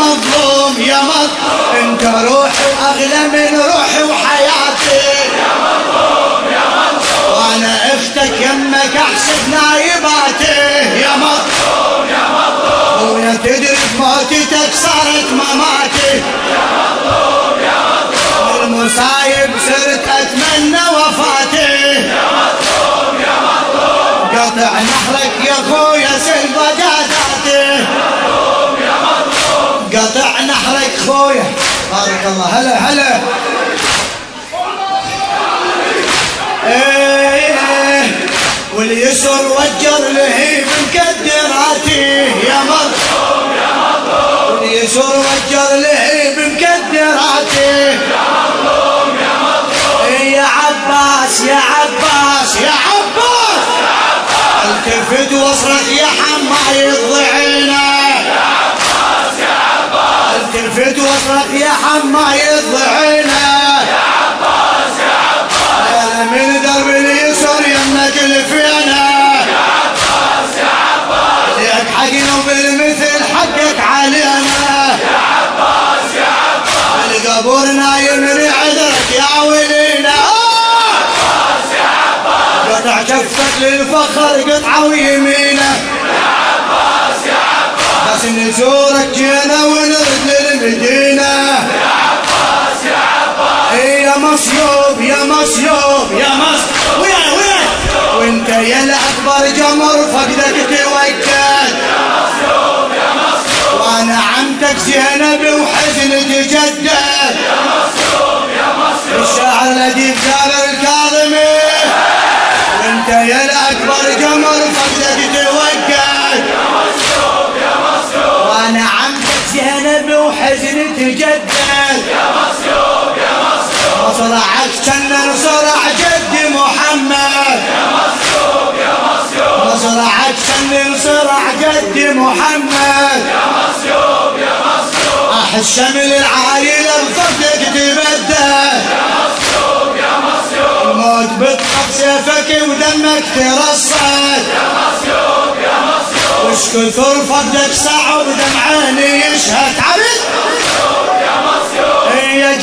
مظلوم يا مظلوم. انت روحي واغلى من روحي وحياتي. يا مظلوم يا مظلوم وأنا أختك يمك احسب نايباتي. يا مظلوم يا مظلوم. ويا تدري بموتتك صارت مماتي. يا مظلوم يا مظلوم المصايب صرت اتمنى وفاتي. يا مظلوم يا مظلوم قطع نحرك يا خويا جاداتي. بارك الله. هلا هلا. إيه واليسر وجر لهيب مكدراتي يا مظلوم يا مظلوم واليسر وجر لهيب مكدراتي يا مظلوم يا مظلوم إيه يا عباس يا عباس يا عباس. التفت واصرخ يا حماي الضعينه يا عباس يا عباس واصرخ يا حماي الضعينه يا يا من درب اليسر يمك الفينه يا يا حقك علينا يا يا القبور نايم يا ولينا يا عباس قطع كفك للفخر قطعه ويمينه يا عباس يا عباس بس نزورك جينا ونرد للمدينه مصيوب يا مصيوب يا مصيوب وين وين وانت يا الأكبر جمر فقدك توكل يا مصيوم يا مصيوم وأنا عمتك زينب وحزن تجدد يا مصيوم يا مصيوم الشاعر الذي جابر الكاظمي وانت يا الأكبر جمر فقدك توكل يا مصيوم يا مصيوم وأنا عمتك زينب وحزن تجدد يا مصيوم مصرعك كان صرع جد محمد. يا مصيوم يا مصيوم مصرعك كان صرع محمد. يا يا مصيوم احس شمل العايلة بفضلك تبدل يا مصيوم يا مصيوم الموت بتقط سيفك ودمك ترصد. يا مصيوم يا مصيوم وش كثر فضلك صعب دمعاني يشهد. عبد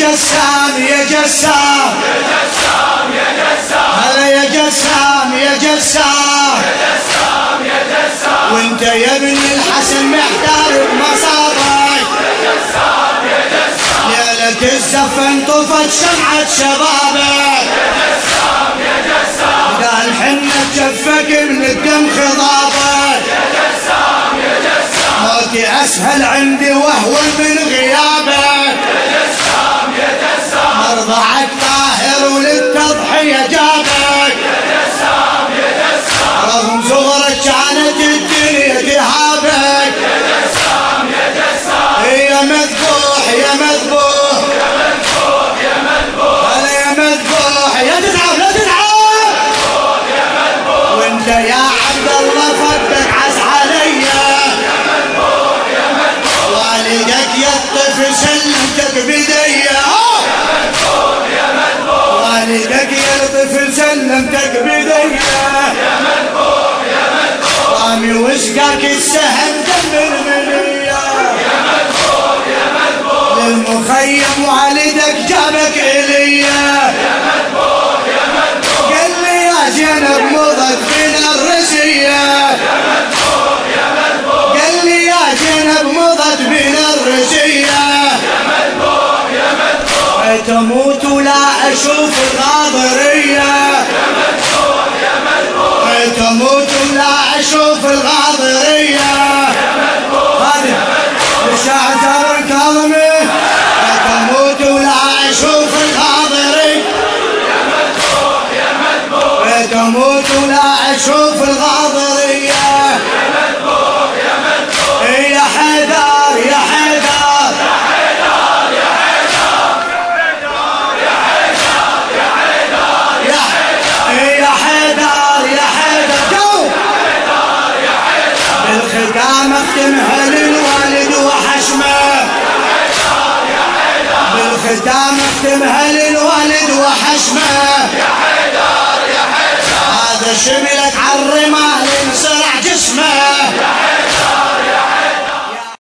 جسام يا جسام. يا جسام يا جسام هلا يا جسام يا جسام. يا جسام يا جسام وانت يا ابن الحسن محتار بمصابك يا جسام يا جسام ليلة الزف انطفت شمعة شبابك. يا جسام يا جسام قال حنة جفك من الدم خضابك. يا جسام يا جسام موتي أسهل عندي وهو من غيابك. يا يا مرضعك طاهر وللتضحية جابك. يا جسام يا جسام رغم صغرك كانت الدنيا تهابك يا جسام يا جسام يا مذبوح يا مذبوح. يا مذبوح يا مذبوح هلا يا مذبوح يا تتعب لا تتعب يا مذبوح وانت يا عبد الله فضلك وسقاك السهم دم المنية يا مذبوح يا مذبوح للمخيم والدك جابك إليا يا مذبوح يا مذبوح قال لي يا زينب مضت من الرزية؟ يا مذبوح يا مذبوح قال لي يا زينب مضت من الرزية؟ يا مذبوح يا مذبوح تموت ولا أشوف الغاضرية الغاضرية هذا الشاعر الكاظمي تموت ولا أشوف الغاضرية يا مذبوح يا مذبوح تموت ولا أشوف الغاضرية بالختام اختمها للوالد وحشمه؟ يا حيدر بالختام اختمها للوالد وحشمه؟ يا حيدر يا حيدر هذا